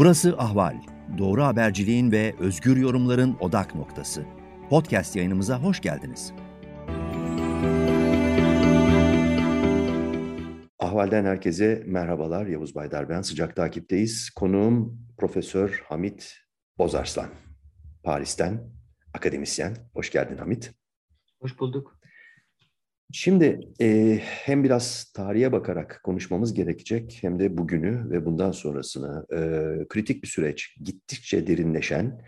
Burası Ahval. Doğru haberciliğin ve özgür yorumların odak noktası. Podcast yayınımıza hoş geldiniz. Ahval'den herkese merhabalar. Yavuz Baydar ben. Sıcak takipteyiz. Konuğum Profesör Hamit Bozarslan. Paris'ten akademisyen. Hoş geldin Hamit. Hoş bulduk. Şimdi e, hem biraz tarihe bakarak konuşmamız gerekecek hem de bugünü ve bundan sonrasını e, kritik bir süreç, gittikçe derinleşen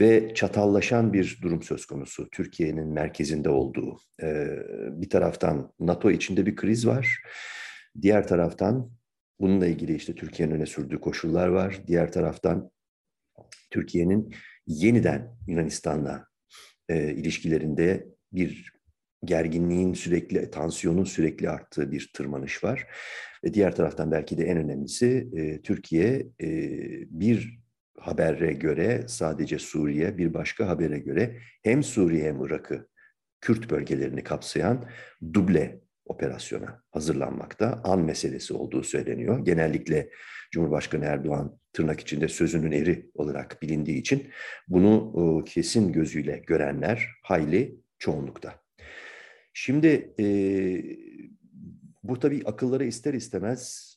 ve çatallaşan bir durum söz konusu. Türkiye'nin merkezinde olduğu. E, bir taraftan NATO içinde bir kriz var. Diğer taraftan bununla ilgili işte Türkiye'nin öne sürdüğü koşullar var. Diğer taraftan Türkiye'nin yeniden Yunanistan'la e, ilişkilerinde bir gerginliğin sürekli, tansiyonun sürekli arttığı bir tırmanış var. Ve diğer taraftan belki de en önemlisi e, Türkiye e, bir habere göre sadece Suriye, bir başka habere göre hem Suriye hem Irak'ı Kürt bölgelerini kapsayan duble operasyona hazırlanmakta. An meselesi olduğu söyleniyor. Genellikle Cumhurbaşkanı Erdoğan tırnak içinde sözünün eri olarak bilindiği için bunu kesin gözüyle görenler hayli çoğunlukta. Şimdi e, bu tabii akıllara ister istemez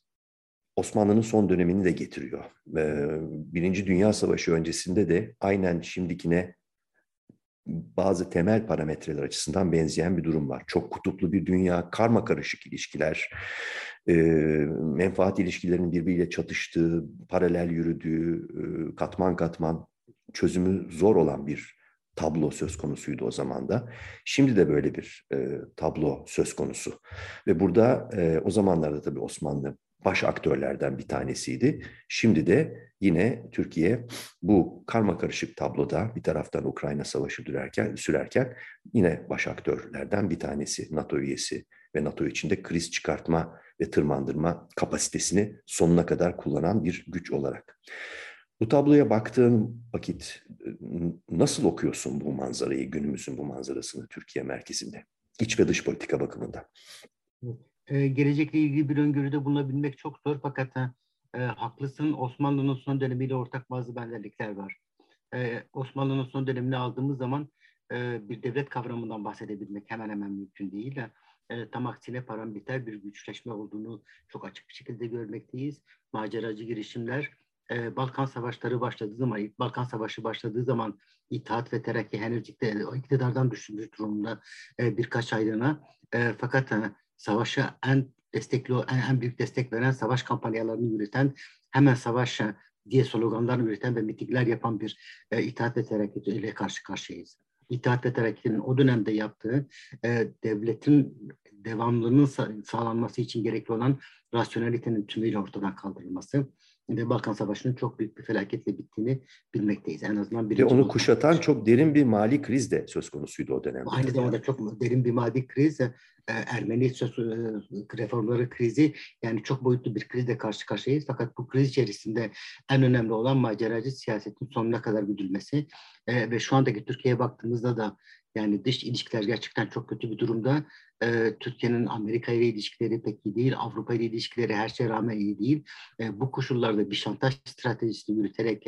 Osmanlı'nın son dönemini de getiriyor. E, Birinci Dünya Savaşı öncesinde de aynen şimdikine bazı temel parametreler açısından benzeyen bir durum var. Çok kutuplu bir dünya, karma karışık ilişkiler, e, menfaat ilişkilerinin birbiriyle çatıştığı, paralel yürüdüğü, e, katman katman çözümü zor olan bir tablo söz konusuydu o zaman da. Şimdi de böyle bir e, tablo söz konusu. Ve burada e, o zamanlarda tabii Osmanlı baş aktörlerden bir tanesiydi. Şimdi de yine Türkiye bu karma karışık tabloda bir taraftan Ukrayna savaşı sürerken, sürerken yine baş aktörlerden bir tanesi NATO üyesi ve NATO içinde kriz çıkartma ve tırmandırma kapasitesini sonuna kadar kullanan bir güç olarak. Bu tabloya baktığın vakit nasıl okuyorsun bu manzarayı, günümüzün bu manzarasını Türkiye merkezinde, iç ve dış politika bakımında? Ee, gelecekle ilgili bir öngörüde bulunabilmek çok zor fakat e, haklısın Osmanlı'nın son dönemiyle ortak bazı benzerlikler var. E, Osmanlı'nın son dönemini aldığımız zaman e, bir devlet kavramından bahsedebilmek hemen hemen mümkün değil. E, tam aksine paramiliter bir güçleşme olduğunu çok açık bir şekilde görmekteyiz. Maceracı girişimler, e, Balkan Savaşları başladığı zaman, Balkan Savaşı başladığı zaman İttihat ve Terakki henüz iktidardan düşmüş durumda e, birkaç aylığına. E, fakat e, savaşa en destekli, en, en büyük destek veren savaş kampanyalarını yürüten, hemen savaş diye sloganlar üreten ve mitikler yapan bir e, İttihat ve Terakki ile karşı karşıyayız. İttihat ve Terakki'nin o dönemde yaptığı e, devletin devamlılığının sağlanması için gerekli olan rasyonelitenin tümüyle ortadan kaldırılması ve Balkan Savaşı'nın çok büyük bir felaketle bittiğini bilmekteyiz. En azından bir. onu kuşatan Savaşı. çok derin bir mali kriz de söz konusuydu o dönemde. Aynı zamanda çok derin bir mali kriz, e, Ermeni söz, e, reformları krizi yani çok boyutlu bir krizle karşı karşıyayız. Fakat bu kriz içerisinde en önemli olan maceracı siyasetin sonuna kadar güdülmesi e, ve şu andaki Türkiye'ye baktığımızda da yani dış ilişkiler gerçekten çok kötü bir durumda. Ee, Türkiye'nin Amerika ile ilişkileri pek iyi değil. Avrupa ile ilişkileri her şeye rağmen iyi değil. Ee, bu koşullarda bir şantaj stratejisi yürüterek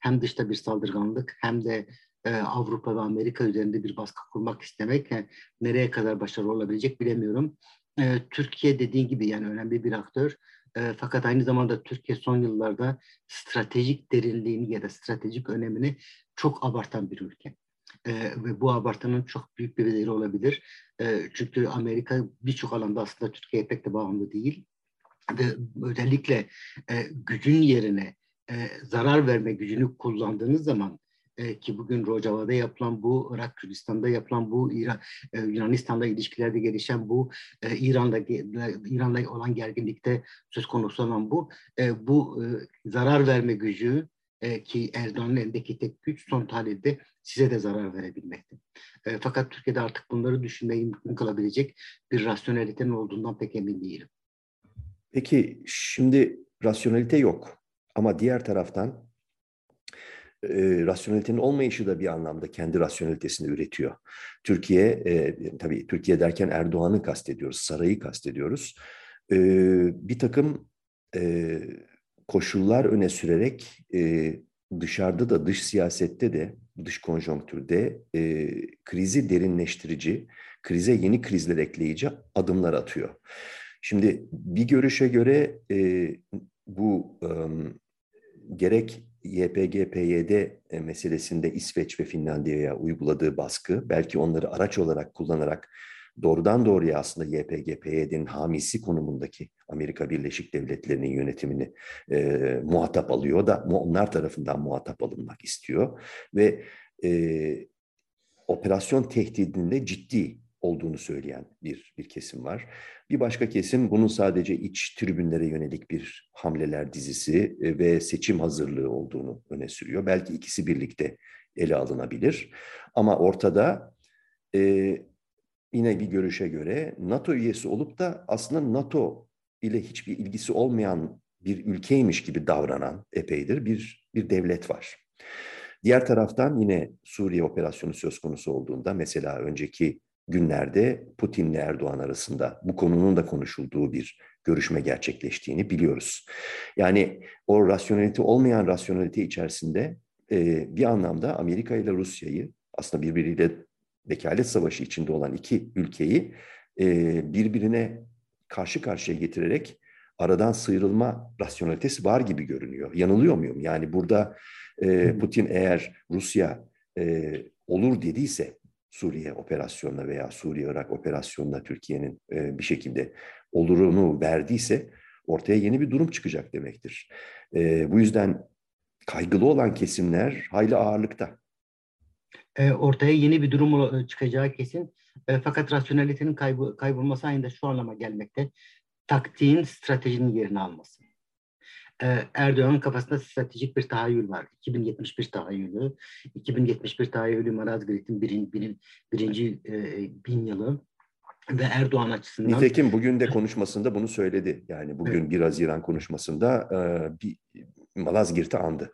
hem dışta bir saldırganlık hem de e, Avrupa ve Amerika üzerinde bir baskı kurmak istemek e, nereye kadar başarılı olabilecek bilemiyorum. E, Türkiye dediğin gibi yani önemli bir aktör. E, fakat aynı zamanda Türkiye son yıllarda stratejik derinliğini ya da stratejik önemini çok abartan bir ülke e, ve bu abartının çok büyük bir bedeli olabilir. E, çünkü Amerika birçok alanda aslında Türkiye'ye pek de bağımlı değil. Ve özellikle e, gücün yerine e, zarar verme gücünü kullandığınız zaman e, ki bugün Rojava'da yapılan bu, Irak Kürdistan'da yapılan bu, İran, e, Yunanistan'da ilişkilerde gelişen bu, e, İran'da İran'da olan gerginlikte söz konusu olan bu, e, bu e, zarar verme gücü e, ki Erdoğan'ın elindeki tek güç son tahlilde size de zarar verebilmekte. E, fakat Türkiye'de artık bunları düşünmeyi mümkün kalabilecek bir rasyonelitenin olduğundan pek emin değilim. Peki şimdi rasyonelite yok ama diğer taraftan e, rasyonelitenin olmayışı da bir anlamda kendi rasyonelitesini üretiyor. Türkiye, e, tabii Türkiye derken Erdoğan'ı kastediyoruz, sarayı kastediyoruz. E, bir takım e, koşullar öne sürerek e, dışarıda da dış siyasette de dış konjonktürde e, krizi derinleştirici, krize yeni krizler ekleyici adımlar atıyor. Şimdi bir görüşe göre e, bu e, gerek YPG-PYD e, meselesinde İsveç ve Finlandiya'ya uyguladığı baskı, belki onları araç olarak kullanarak doğrudan doğruya aslında YPG-PYD'nin hamisi konumundaki Amerika Birleşik Devletleri'nin yönetimini e, muhatap alıyor da onlar tarafından muhatap alınmak istiyor ve e, operasyon tehdidinde ciddi olduğunu söyleyen bir, bir kesim var. Bir başka kesim bunun sadece iç tribünlere yönelik bir hamleler dizisi e, ve seçim hazırlığı olduğunu öne sürüyor. Belki ikisi birlikte ele alınabilir. Ama ortada e, yine bir görüşe göre NATO üyesi olup da aslında NATO ile hiçbir ilgisi olmayan bir ülkeymiş gibi davranan epeydir bir, bir devlet var. Diğer taraftan yine Suriye operasyonu söz konusu olduğunda mesela önceki günlerde Putin ile Erdoğan arasında bu konunun da konuşulduğu bir görüşme gerçekleştiğini biliyoruz. Yani o rasyonelite olmayan rasyonelite içerisinde e, bir anlamda Amerika ile Rusya'yı aslında birbiriyle vekalet savaşı içinde olan iki ülkeyi e, birbirine karşı karşıya getirerek aradan sıyrılma rasyonelitesi var gibi görünüyor. Yanılıyor muyum? Yani burada e, Putin eğer Rusya e, olur dediyse Suriye operasyonuna veya Suriye-Irak operasyonuna Türkiye'nin e, bir şekilde olurunu verdiyse ortaya yeni bir durum çıkacak demektir. E, bu yüzden kaygılı olan kesimler hayli ağırlıkta. E, ortaya yeni bir durum çıkacağı kesin. E, fakat rasyonelitenin kaybı, kaybolması aynı şu anlama gelmekte. Taktiğin stratejinin yerini alması. Ee, Erdoğan'ın kafasında stratejik bir tahayyül var. 2071 tahayyülü. 2071 tahayyülü Malazgirt'in birin, birin, birinci e, bin yılı ve Erdoğan açısından... Nitekim bugün de konuşmasında bunu söyledi. Yani bugün evet. 1 Haziran konuşmasında e, bir Malazgirt'i andı.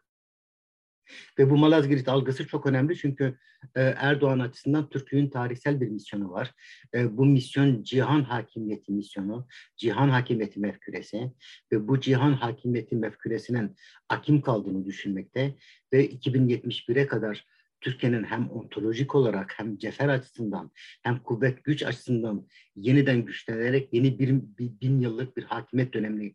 Ve bu Malazgirt algısı çok önemli çünkü e, Erdoğan açısından Türklüğün tarihsel bir misyonu var. E, bu misyon cihan hakimiyeti misyonu, cihan hakimiyeti mefküresi ve bu cihan hakimiyeti mefküresinin akim kaldığını düşünmekte ve 2071'e kadar Türkiye'nin hem ontolojik olarak hem cefer açısından hem kuvvet güç açısından yeniden güçlenerek yeni bir, bir bin yıllık bir hakimiyet dönemine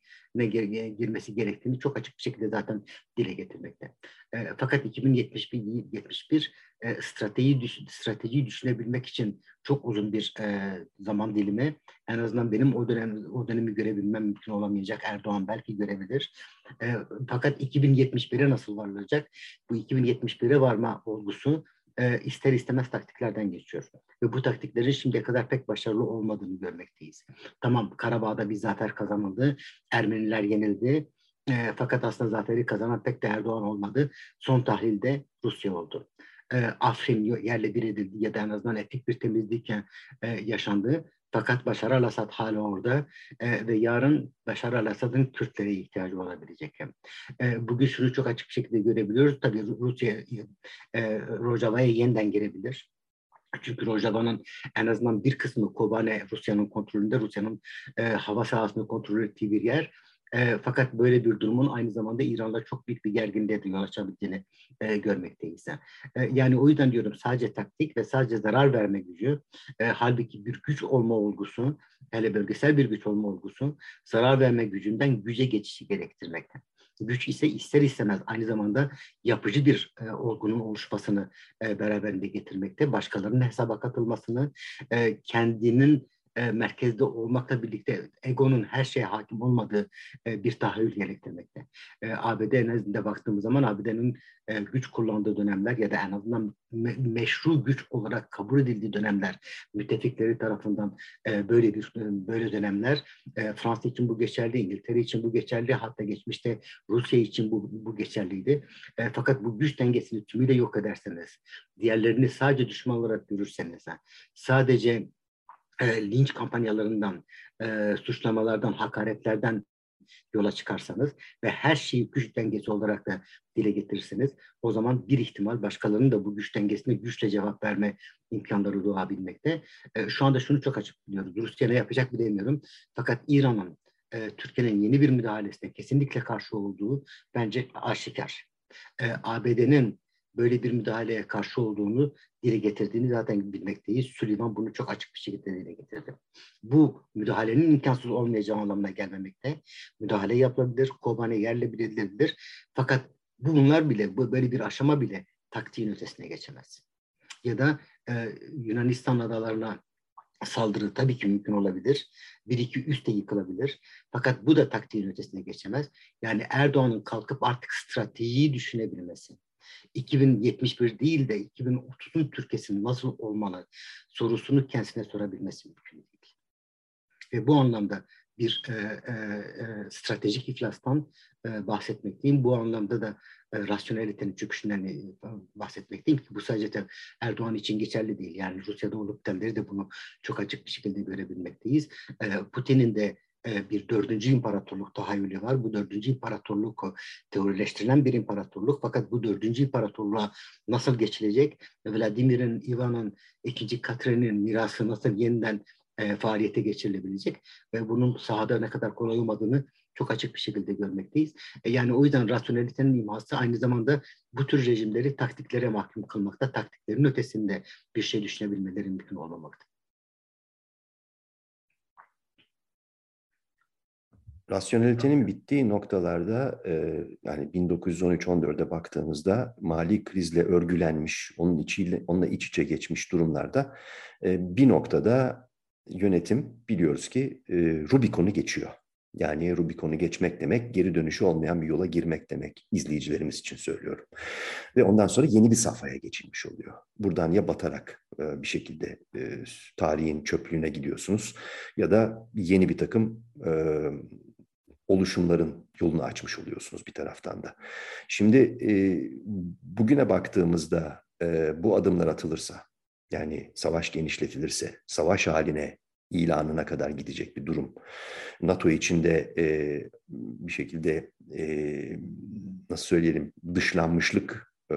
girmesi gerektiğini çok açık bir şekilde zaten dile getirmekte. E, fakat 2071 71 e, strateji stratejiyi düşünebilmek için çok uzun bir e, zaman dilimi. En azından benim o dönem o dönemi görebilmem mümkün olamayacak. Erdoğan belki görebilir. E, fakat 2071'e nasıl varılacak? Bu 2071'e varma olgusu e, ister istemez taktiklerden geçiyor. Ve bu taktiklerin şimdiye kadar pek başarılı olmadığını görmekteyiz. Tamam Karabağ'da bir zafer kazanıldı. Ermeniler yenildi. E, fakat aslında zaferi kazanan pek de Erdoğan olmadı. Son tahlilde Rusya oldu. E, Afrin yerle bir edildi ya da en azından epik bir temizlik e, yaşandı. Fakat Başar al-Assad hala orada e, ve yarın Başar al-Assad'ın Kürtlere ihtiyacı olabilecek. E, bugün şunu çok açık bir şekilde görebiliyoruz. Tabii Rusya e, Rojava'ya yeniden girebilir. Çünkü Rojava'nın en azından bir kısmı Kobane Rusya'nın kontrolünde, Rusya'nın e, hava sahasını kontrol ettiği bir yer. E, fakat böyle bir durumun aynı zamanda İran'da çok büyük bir gerginliğe de yol açabildiğini e, görmekteyiz. E, yani o yüzden diyorum sadece taktik ve sadece zarar verme gücü, e, halbuki bir güç olma olgusu, hele bölgesel bir güç olma olgusu, zarar verme gücünden güce geçişi gerektirmekte. Güç ise ister istemez aynı zamanda yapıcı bir e, olgunun oluşmasını e, beraberinde getirmekte. Başkalarının hesaba katılmasını, e, kendinin e, merkezde olmakla birlikte egonun her şeye hakim olmadığı e, bir tahayyül gerektirmekte. E, ABD nezdinde baktığımız zaman ABD'nin e, güç kullandığı dönemler ya da en azından me meşru güç olarak kabul edildiği dönemler müttefikleri tarafından e, böyle bir e, böyle dönemler e, Fransa için bu geçerli, İngiltere için bu geçerli, hatta geçmişte Rusya için bu, bu geçerliydi. E, fakat bu güç dengesini tümüyle yok ederseniz, diğerlerini sadece düşman olarak görürseniz, sadece e, linç kampanyalarından, e, suçlamalardan, hakaretlerden yola çıkarsanız ve her şeyi güç dengesi olarak da dile getirirseniz o zaman bir ihtimal başkalarının da bu güç dengesine güçle cevap verme imkanları doğabilmekte. E, şu anda şunu çok açık biliyoruz. Rusya ne yapacak bilemiyorum. Fakat İran'ın e, Türkiye'nin yeni bir müdahalesine kesinlikle karşı olduğu bence aşikar. E, ABD'nin böyle bir müdahaleye karşı olduğunu dile getirdiğini zaten bilmekteyiz. Süleyman bunu çok açık bir şekilde dile getirdi. Bu müdahalenin imkansız olmayacağı anlamına gelmemekte. Müdahale yapılabilir, Kobane yerle bir edilebilir. Fakat bunlar bile, böyle bir aşama bile taktiğin ötesine geçemez. Ya da e, Yunanistan adalarına saldırı tabii ki mümkün olabilir. Bir iki üste yıkılabilir. Fakat bu da taktiğin ötesine geçemez. Yani Erdoğan'ın kalkıp artık stratejiyi düşünebilmesi. 2071 değil de 2030'un Türkiye'si nasıl olmalı sorusunu kendisine sorabilmesi mümkün değil. Ve bu anlamda bir e, e, e, stratejik iflastan e, bahsetmekteyim. Bu anlamda da e, rasyonelitenin çöküşünden e, bahsetmekteyim ki bu sadece de Erdoğan için geçerli değil. Yani Rusya'da olup beri de bunu çok açık bir şekilde görebilmekteyiz. E, Putin'in de bir dördüncü imparatorluk tahayyülü var. Bu dördüncü imparatorluk teorileştirilen bir imparatorluk. Fakat bu dördüncü imparatorluğa nasıl geçilecek? Vladimir'in, Ivan'ın, ikinci Katrin'in mirası nasıl yeniden e, faaliyete geçirilebilecek? Ve bunun sahada ne kadar kolay olmadığını çok açık bir şekilde görmekteyiz. E, yani o yüzden rasyonelitenin iması aynı zamanda bu tür rejimleri taktiklere mahkum kılmakta, taktiklerin ötesinde bir şey düşünebilmeleri mümkün olmamakta. Rasyonelitenin bittiği noktalarda e, yani 1913-14'e baktığımızda mali krizle örgülenmiş, onun içiyle, onunla iç içe geçmiş durumlarda e, bir noktada yönetim biliyoruz ki e, Rubikon'u geçiyor. Yani Rubikon'u geçmek demek geri dönüşü olmayan bir yola girmek demek izleyicilerimiz için söylüyorum. Ve ondan sonra yeni bir safhaya geçilmiş oluyor. Buradan ya batarak e, bir şekilde e, tarihin çöplüğüne gidiyorsunuz ya da yeni bir takım e, oluşumların yolunu açmış oluyorsunuz bir taraftan da. Şimdi e, bugüne baktığımızda e, bu adımlar atılırsa, yani savaş genişletilirse, savaş haline ilanına kadar gidecek bir durum. NATO içinde e, bir şekilde e, nasıl söyleyelim dışlanmışlık, e,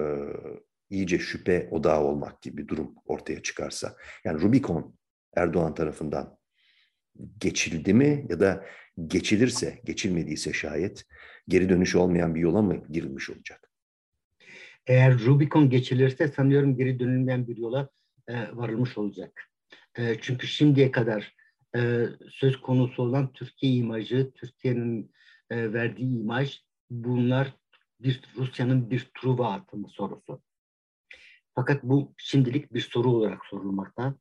iyice şüphe odağı olmak gibi bir durum ortaya çıkarsa. Yani Rubicon Erdoğan tarafından geçildi mi ya da geçilirse, geçilmediyse şayet geri dönüş olmayan bir yola mı girilmiş olacak? Eğer Rubicon geçilirse sanıyorum geri dönülmeyen bir yola e, varılmış olacak. E, çünkü şimdiye kadar e, söz konusu olan Türkiye imajı, Türkiye'nin e, verdiği imaj bunlar bir Rusya'nın bir Truva atımı sorusu. Fakat bu şimdilik bir soru olarak sorulmakta.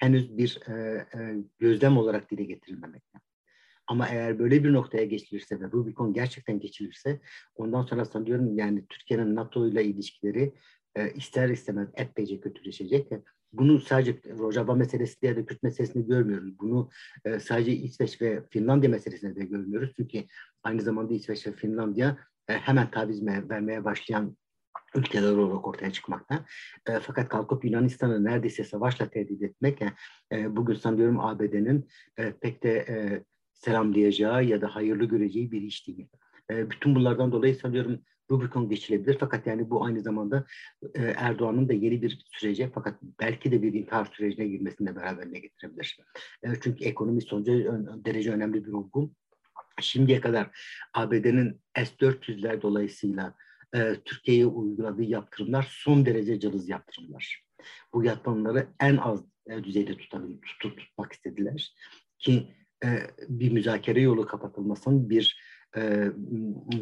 Henüz bir e, e, gözlem olarak dile getirilmemekte. Ama eğer böyle bir noktaya geçilirse ve Rubicon gerçekten geçilirse ondan sonra sanıyorum yani Türkiye'nin NATO ile ilişkileri e, ister istemez epeyce kötüleşecek. Bunu sadece Rojava meselesi ya da Kürt meselesinde görmüyoruz. Bunu e, sadece İsveç ve Finlandiya meselesinde de görmüyoruz. Çünkü aynı zamanda İsveç ve Finlandiya e, hemen taviz vermeye başlayan ülkeler olarak ortaya çıkmakta. E, fakat kalkıp Yunanistan'ı neredeyse savaşla tehdit etmek, e, bugün sanıyorum ABD'nin e, pek de e, selamlayacağı ya da hayırlı göreceği bir iş değil. E, bütün bunlardan dolayı sanıyorum Rubicon geçilebilir fakat yani bu aynı zamanda e, Erdoğan'ın da yeni bir sürece fakat belki de bir intihar sürecine girmesine beraberine getirebilir. E, çünkü ekonomi son derece önemli bir olgu. Şimdiye kadar ABD'nin S-400'ler dolayısıyla e, Türkiye'ye uyguladığı yaptırımlar son derece cılız yaptırımlar. Bu yaptırımları en az e, düzeyde tutabil, tut, tutmak istediler ki e, bir müzakere yolu kapatılmasın, bir e,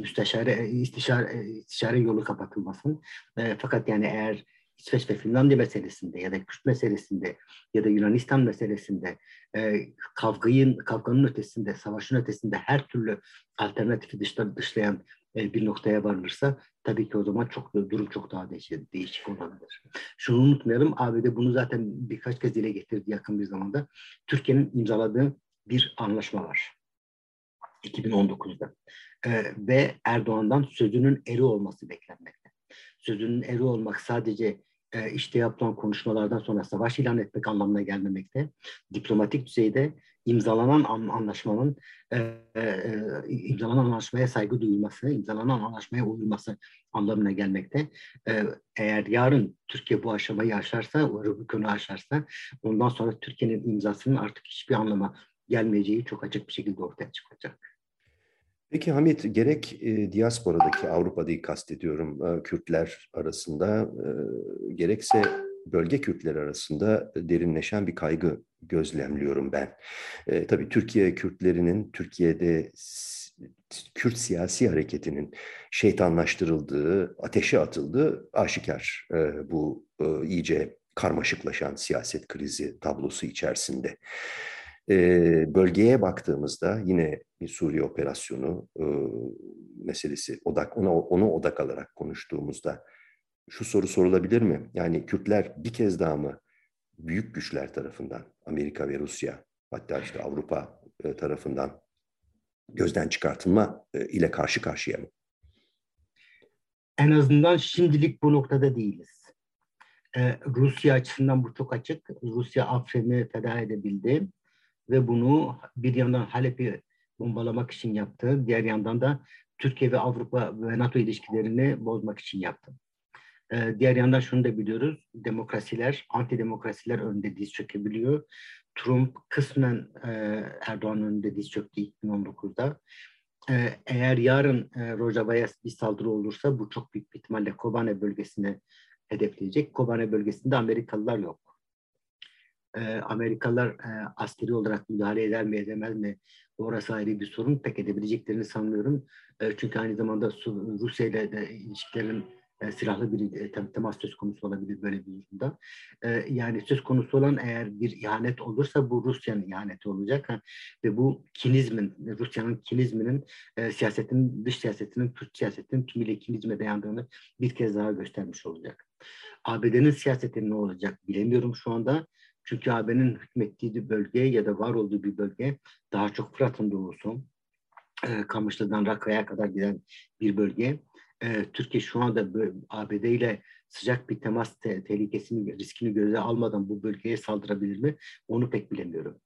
müsteşare, istişare, istişare yolu kapatılmasın. E, fakat yani eğer İsveç ve Finlandiya meselesinde ya da Kürt meselesinde ya da Yunanistan meselesinde e, kavgayın kavganın ötesinde, savaşın ötesinde her türlü alternatifi dışla, dışlayan e, bir noktaya varılırsa tabii ki o zaman çok durum çok daha değişik, değişik olabilir. Şunu unutmayalım, ABD bunu zaten birkaç kez dile getirdi yakın bir zamanda. Türkiye'nin imzaladığı bir anlaşma var. 2019'da. E, ve Erdoğan'dan sözünün eri olması beklenmekte. Sözünün eri olmak sadece e, işte yapılan konuşmalardan sonra savaş ilan etmek anlamına gelmemekte. Diplomatik düzeyde imzalanan anlaşmanın e, e, imzalanan anlaşmaya saygı duyulması, imzalanan anlaşmaya uyulması anlamına gelmekte. E, eğer yarın Türkiye bu aşamayı aşarsa, Rubikon'u aşarsa ondan sonra Türkiye'nin imzasının artık hiçbir anlamı gelmeyeceği çok açık bir şekilde ortaya çıkacak. Peki Hamit, gerek e, diasporadaki Avrupa'dayı kastediyorum e, Kürtler arasında, e, gerekse bölge Kürtleri arasında derinleşen bir kaygı gözlemliyorum ben. E, tabii Türkiye Kürtlerinin, Türkiye'de Kürt siyasi hareketinin şeytanlaştırıldığı, ateşe atıldığı aşikar e, bu e, iyice karmaşıklaşan siyaset krizi tablosu içerisinde. E, bölgeye baktığımızda yine bir Suriye operasyonu e, meselesi odak ona onu odak alarak konuştuğumuzda şu soru sorulabilir mi? Yani Kürtler bir kez daha mı büyük güçler tarafından Amerika ve Rusya hatta işte Avrupa e, tarafından gözden çıkartılma e, ile karşı karşıya mı? En azından şimdilik bu noktada değiliz. Ee, Rusya açısından bu çok açık. Rusya Afrin'i feda edebildi ve bunu bir yandan Halep'i bombalamak için yaptı. Diğer yandan da Türkiye ve Avrupa ve NATO ilişkilerini bozmak için yaptı. Ee, diğer yandan şunu da biliyoruz. Demokrasiler, antidemokrasiler önünde diz çökebiliyor. Trump kısmen e, Erdoğan'ın önünde diz çöktü 2019'da. E, eğer yarın e, Rojava'ya bir saldırı olursa bu çok büyük bir ihtimalle Kobane bölgesine hedefleyecek. Kobane bölgesinde Amerikalılar yok. E, Amerikalılar e, askeri olarak müdahale eder mi edemez mi? Orası ayrı bir sorun. Pek edebileceklerini sanmıyorum. E, çünkü aynı zamanda Rusya ile de ilişkilerin e, silahlı bir e, temas söz konusu olabilir böyle bir durumda. E, yani söz konusu olan eğer bir ihanet olursa bu Rusya'nın ihaneti olacak. Ha. Ve bu kinizmin, Rusya'nın kinizminin e, siyasetin, dış siyasetinin, Türk siyasetinin tümüyle kinizme dayandığını bir kez daha göstermiş olacak. ABD'nin siyaseti ne olacak bilemiyorum şu anda. Çünkü AB'nin hükmettiği bölge ya da var olduğu bir bölge daha çok Fırat'ın doğusu, e, Kamışlı'dan Raka'ya kadar giden bir bölge e, Türkiye şu anda ABD ile sıcak bir temas te- tehlikesini, riskini göze almadan bu bölgeye saldırabilir mi? Onu pek bilemiyorum.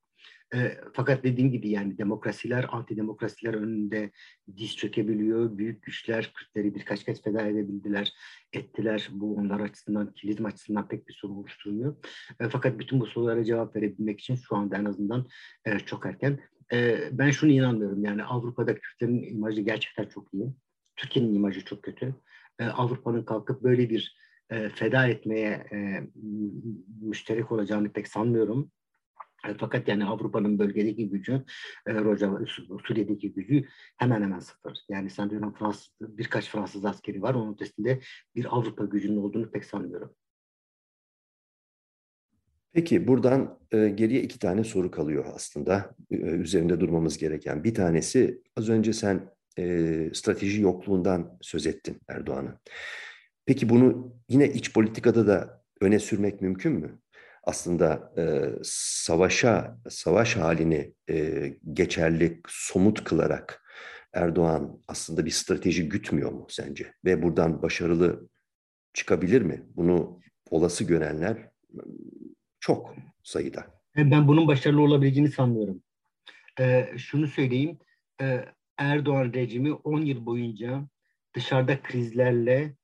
E, fakat dediğim gibi yani demokrasiler, antidemokrasiler önünde diz çökebiliyor. Büyük güçler Kürtleri birkaç kez feda edebildiler, ettiler. Bu onlar açısından, kilizm açısından pek bir sorun oluşturmuyor. E, fakat bütün bu sorulara cevap verebilmek için şu anda en azından e, çok erken. E, ben şunu inanmıyorum yani Avrupa'da Kürtlerin imajı gerçekten çok iyi. Türkiye'nin imajı çok kötü. E, Avrupa'nın kalkıp böyle bir e, feda etmeye e, müşterek olacağını pek sanmıyorum. E, fakat yani Avrupa'nın bölgedeki gücü, e, Rojava, Suriye'deki gücü hemen hemen sıfır. Yani sanıyorum Fransız, birkaç Fransız askeri var. Onun ötesinde bir Avrupa gücünün olduğunu pek sanmıyorum. Peki buradan e, geriye iki tane soru kalıyor aslında e, üzerinde durmamız gereken. Bir tanesi az önce sen e, strateji yokluğundan söz ettin Erdoğan'ın. Peki bunu yine iç politikada da öne sürmek mümkün mü? Aslında e, savaşa, savaş halini e, geçerli, somut kılarak Erdoğan aslında bir strateji gütmüyor mu sence? Ve buradan başarılı çıkabilir mi? Bunu olası görenler çok sayıda. Ben bunun başarılı olabileceğini sanmıyorum. Ee, şunu söyleyeyim, ee, Erdoğan rejimi 10 yıl boyunca dışarıda krizlerle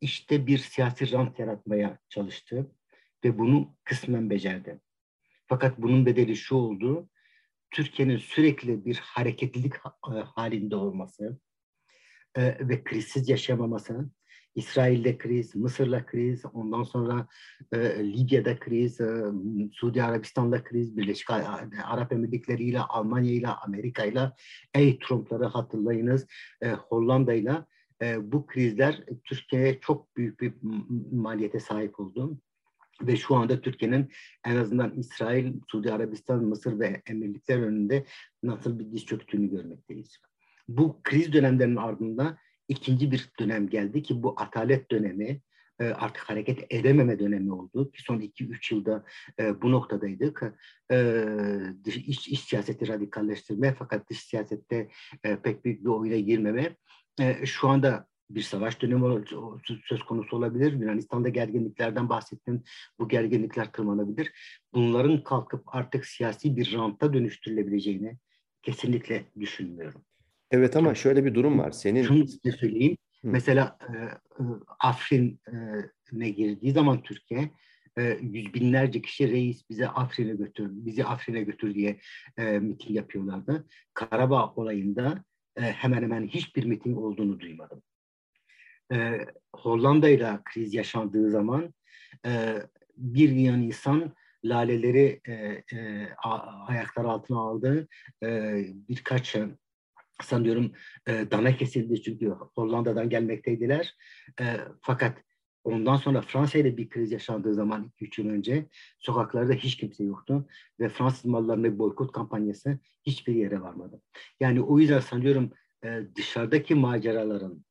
işte bir siyasi rant yaratmaya çalıştı ve bunu kısmen becerdi. Fakat bunun bedeli şu oldu, Türkiye'nin sürekli bir hareketlilik e, halinde olması e, ve krizsiz yaşamaması İsrail'de kriz, Mısır'la kriz, ondan sonra e, Libya'da kriz, e, Suudi Arabistan'da kriz, Birleşik Arap Emirlikleri ile Almanya ile Amerika ile ey Trump'ları hatırlayınız, e, Hollanda'yla e, bu krizler Türkiye'ye çok büyük bir maliyete sahip oldu. Ve şu anda Türkiye'nin en azından İsrail, Suudi Arabistan, Mısır ve Emirlikler önünde nasıl bir diz çöktüğünü görmekteyiz. Bu kriz dönemlerinin ardında ikinci bir dönem geldi ki bu atalet dönemi e, artık hareket edememe dönemi oldu ki son 2-3 yılda e, bu noktadaydık. E, dış, iç, siyaseti radikalleştirme fakat dış siyasette e, pek büyük bir oyuna girmeme. E, şu anda bir savaş dönemi söz konusu olabilir. Yunanistan'da gerginliklerden bahsettim. Bu gerginlikler tırmanabilir. Bunların kalkıp artık siyasi bir ranta dönüştürülebileceğini kesinlikle düşünmüyorum. Evet ama şöyle bir durum var. Senin Şunu size söyleyeyim. Hı. Mesela e, e Afrin'e girdiği zaman Türkiye e, yüz binlerce kişi reis bize Afrin'e götür, bizi Afrin'e götür diye e, miting yapıyorlardı. Karabağ olayında e, hemen hemen hiçbir miting olduğunu duymadım. E, Hollanda ile kriz yaşandığı zaman e, bir milyon insan laleleri e, e, ayaklar altına aldı. E, birkaç sanıyorum e, dana kesildi çünkü Hollanda'dan gelmekteydiler. E, fakat ondan sonra Fransa ile bir kriz yaşandığı zaman 2-3 yıl önce sokaklarda hiç kimse yoktu ve Fransız mallarına boykot kampanyası hiçbir yere varmadı. Yani o yüzden sanıyorum e, dışarıdaki maceraların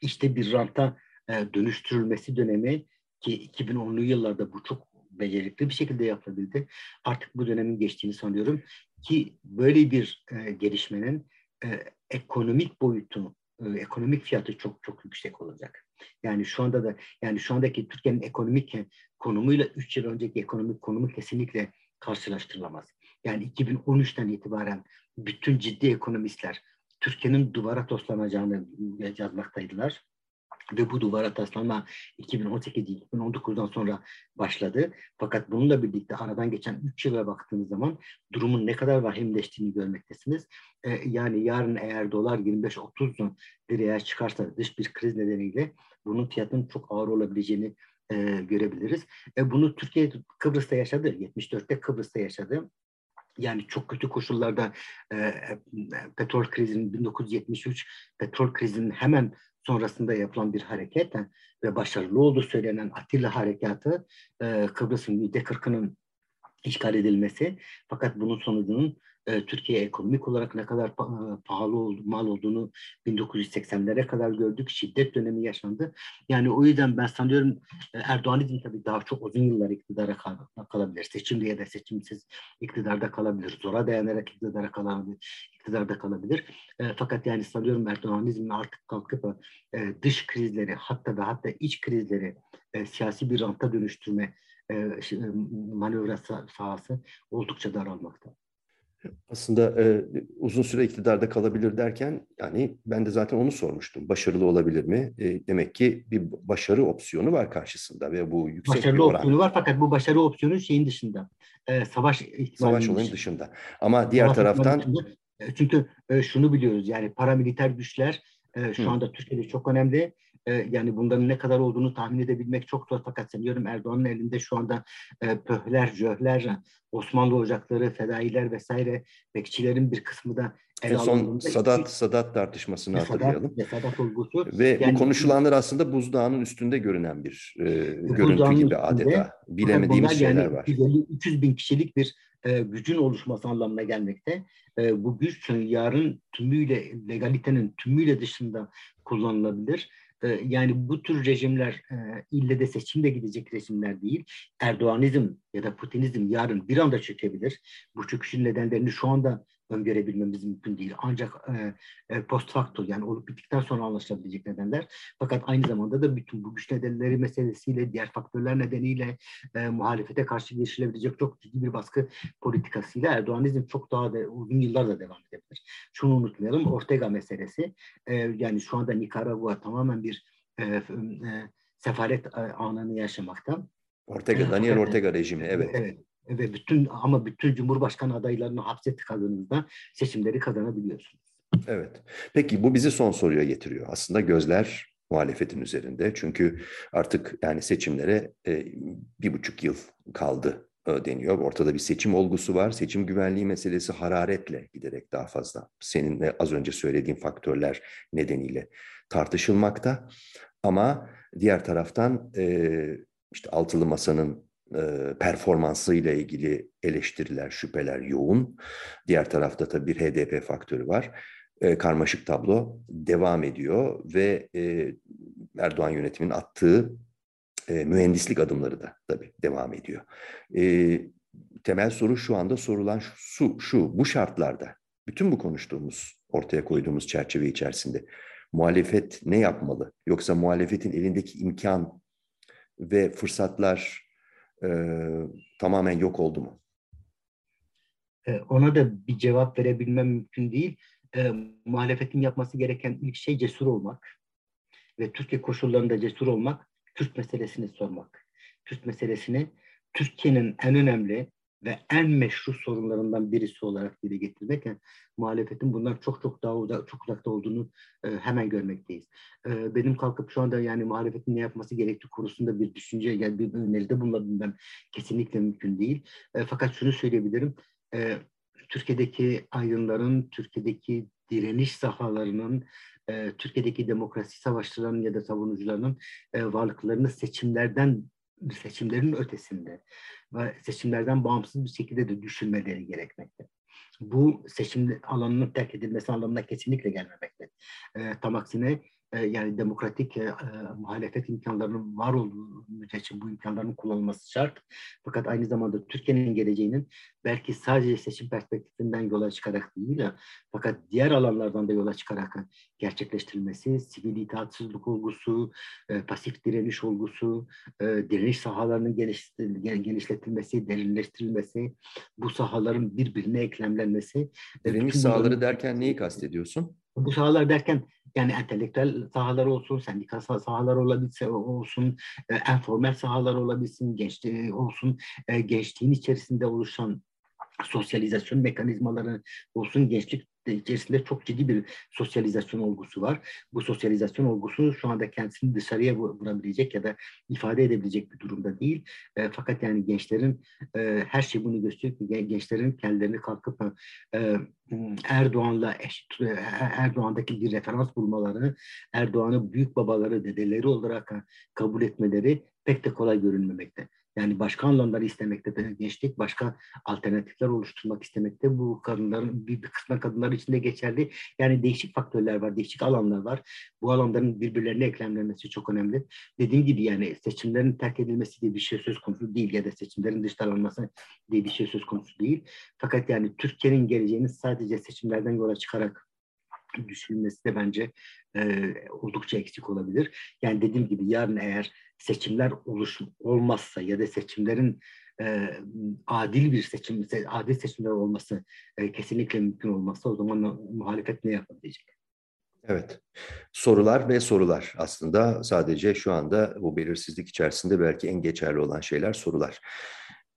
işte bir ranta e, dönüştürülmesi dönemi ki 2010'lu yıllarda bu çok becerikli bir şekilde yapılabildi. Artık bu dönemin geçtiğini sanıyorum ki böyle bir e, gelişmenin e, ekonomik boyutu, e, ekonomik fiyatı çok çok yüksek olacak. Yani şu anda da yani şu andaki Türkiye'nin ekonomik konumuyla 3 yıl önceki ekonomik konumu kesinlikle karşılaştırılamaz. Yani 2013'ten itibaren bütün ciddi ekonomistler Türkiye'nin duvara toslanacağını yazmaktaydılar ve bu duvara taslama 2018-2019'dan sonra başladı. Fakat bununla birlikte aradan geçen 3 yıla baktığınız zaman durumun ne kadar vahimleştiğini görmektesiniz. Ee, yani yarın eğer dolar 25-30 liraya çıkarsa dış bir kriz nedeniyle bunun fiyatının çok ağır olabileceğini e, görebiliriz. E, bunu Türkiye Kıbrıs'ta yaşadı. 74'te Kıbrıs'ta yaşadı. Yani çok kötü koşullarda e, e petrol krizinin 1973 petrol krizinin hemen sonrasında yapılan bir hareket ve başarılı olduğu söylenen Atilla Harekatı e, Kıbrıs'ın yüzde kırkının işgal edilmesi. Fakat bunun sonucunun e, Türkiye ekonomik olarak ne kadar e, pahalı oldu, mal olduğunu 1980'lere kadar gördük. Şiddet dönemi yaşandı. Yani o yüzden ben sanıyorum e, Erdoğanizm tabii daha çok uzun yıllar iktidara kal- kalabilir. Seçimli ya da seçimsiz iktidarda kalabilir. Zora dayanarak iktidara kalabilir. iktidarda kalabilir. E, fakat yani sanıyorum Erdoğanizmin artık kalkıp e, dış krizleri hatta ve hatta iç krizleri e, siyasi bir ranta dönüştürme e, e manevra sahası oldukça daralmakta. Aslında e, uzun süre iktidarda kalabilir derken yani ben de zaten onu sormuştum. Başarılı olabilir mi? E, demek ki bir başarı opsiyonu var karşısında ve bu yüksek başarılı bir oran. opsiyonu var fakat bu başarı opsiyonu şeyin dışında. E, savaş Savaş olayın dışında. Ama diğer savaş taraftan dışında, e, çünkü e, şunu biliyoruz yani paramiliter güçler e, şu Hı. anda Türkiye'de çok önemli e, yani bunların ne kadar olduğunu tahmin edebilmek çok zor fakat sanıyorum Erdoğan'ın elinde şu anda e, pöhler, jöhler, Osmanlı ocakları, fedailer vesaire bekçilerin bir kısmı da en son Sadat Sadat tartışmasını ve hatırlayalım. Sadat, ve Sadat olgusu. Ve yani, bu konuşulanlar aslında buzdağının üstünde görünen bir e, görüntü gibi adeta. Bilemediğimiz şeyler yani var. 300 bin kişilik bir e, gücün oluşması anlamına gelmekte. E, bu güç yarın tümüyle legalitenin tümüyle dışında kullanılabilir yani bu tür rejimler e, ille de seçimde gidecek rejimler değil. Erdoğanizm ya da Putinizm yarın bir anda çökebilir. Bu çöküşün nedenlerini şu anda öngörebilmemiz mümkün değil. Ancak e, e, post facto yani olup bittikten sonra anlaşılabilecek nedenler. Fakat aynı zamanda da bütün bu güç nedenleri meselesiyle, diğer faktörler nedeniyle e, muhalefete karşı girişilebilecek çok ciddi bir baskı politikasıyla Erdoğanizm çok daha da uzun yıllar da devam edebilir. Şunu unutmayalım, Ortega meselesi. E, yani şu anda Nikaragua tamamen bir e, e, sefaret e, anını yaşamakta. Ortega, Daniel Ortega rejimi, evet. Evet ve bütün ama bütün Cumhurbaşkanı adaylarını hapse tıkadığınızda seçimleri kazanabiliyorsunuz. Evet. Peki bu bizi son soruya getiriyor. Aslında gözler muhalefetin üzerinde. Çünkü artık yani seçimlere e, bir buçuk yıl kaldı e, deniyor. Ortada bir seçim olgusu var. Seçim güvenliği meselesi hararetle giderek daha fazla. Senin de az önce söylediğin faktörler nedeniyle tartışılmakta. Ama diğer taraftan e, işte altılı masanın e, performansıyla ilgili eleştiriler, şüpheler yoğun. Diğer tarafta tabii bir HDP faktörü var. E, karmaşık tablo devam ediyor ve e, Erdoğan yönetiminin attığı e, mühendislik adımları da tabii devam ediyor. E, temel soru şu anda sorulan şu, şu, bu şartlarda bütün bu konuştuğumuz, ortaya koyduğumuz çerçeve içerisinde muhalefet ne yapmalı? Yoksa muhalefetin elindeki imkan ve fırsatlar e, tamamen yok oldu mu? E, ona da bir cevap verebilmem mümkün değil. E, muhalefetin yapması gereken ilk şey cesur olmak ve Türkiye koşullarında cesur olmak, Kürt meselesini sormak. Kürt meselesini Türkiye'nin en önemli ve en meşru sorunlarından birisi olarak dile getirmek. Yani muhalefetin bundan çok çok daha uzak, çok uzakta olduğunu e, hemen görmekteyiz. E, benim kalkıp şu anda yani muhalefetin ne yapması gerektiği konusunda bir düşünce, yani bir öneride bulunmam kesinlikle mümkün değil. E, fakat şunu söyleyebilirim. E, Türkiye'deki aydınların, Türkiye'deki direniş sahalarının, e, Türkiye'deki demokrasi savaşçılarının ya da savunucularının e, varlıklarını seçimlerden seçimlerin ötesinde ve seçimlerden bağımsız bir şekilde de düşünmeleri gerekmekte. Bu seçim alanının terk edilmesi anlamına kesinlikle gelmemekte. E, tam aksine e, yani demokratik e, e, muhalefet imkanlarının var olduğu müddetçe bu imkanların kullanılması şart. Fakat aynı zamanda Türkiye'nin geleceğinin belki sadece seçim perspektifinden yola çıkarak değil, fakat diğer alanlardan da yola çıkarak gerçekleştirilmesi, sivil itaatsizlik olgusu, e, pasif direniş olgusu, e, direniş sahalarının geniş, genişletilmesi, derinleştirilmesi, bu sahaların birbirine eklemlenmesi. Direniş sahaları derken neyi kastediyorsun? Bu sahalar derken yani entelektüel sahalar olsun, sendikal sahalar olabilse olsun, e, enformel sahalar olabilsin, gençliği olsun, e, gençliğin içerisinde oluşan sosyalizasyon mekanizmaları olsun gençlik içerisinde çok ciddi bir sosyalizasyon olgusu var. Bu sosyalizasyon olgusu şu anda kendisini dışarıya vurabilecek ya da ifade edebilecek bir durumda değil. E, fakat yani gençlerin e, her şey bunu gösteriyor ki gençlerin kendilerini kalkıp e, Erdoğan'la eşit, e, Erdoğan'daki bir referans bulmaları, Erdoğan'ı büyük babaları, dedeleri olarak kabul etmeleri pek de kolay görünmemekte. Yani başka anlamları istemekte gençlik, başka alternatifler oluşturmak istemekte. Bu kadınların bir, bir kısmı kadınlar için de geçerli. Yani değişik faktörler var, değişik alanlar var. Bu alanların birbirlerine eklemlenmesi çok önemli. Dediğim gibi yani seçimlerin terk edilmesi diye bir şey söz konusu değil ya da seçimlerin dışlanması diye bir şey söz konusu değil. Fakat yani Türkiye'nin geleceğini sadece seçimlerden yola çıkarak düşünülmesi de bence e, oldukça eksik olabilir. Yani dediğim gibi yarın eğer seçimler oluş, olmazsa ya da seçimlerin e, adil bir seçim, adil seçimler olması e, kesinlikle mümkün olmazsa o zaman muhalefet ne yapabilecek? Evet, sorular ve sorular aslında sadece şu anda bu belirsizlik içerisinde belki en geçerli olan şeyler sorular.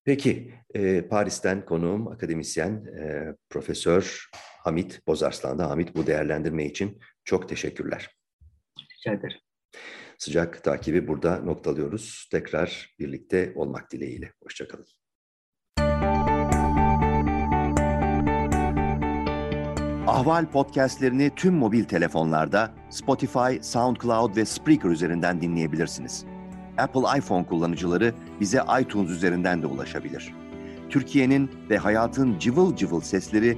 Peki, e, Paris'ten konuğum akademisyen e, Profesör Hamit Bozarslan'da. Hamit bu değerlendirme için çok teşekkürler. Rica ederim. Sıcak takibi burada noktalıyoruz. Tekrar birlikte olmak dileğiyle. Hoşçakalın. Ahval podcastlerini tüm mobil telefonlarda Spotify, SoundCloud ve Spreaker üzerinden dinleyebilirsiniz. Apple iPhone kullanıcıları bize iTunes üzerinden de ulaşabilir. Türkiye'nin ve hayatın cıvıl cıvıl sesleri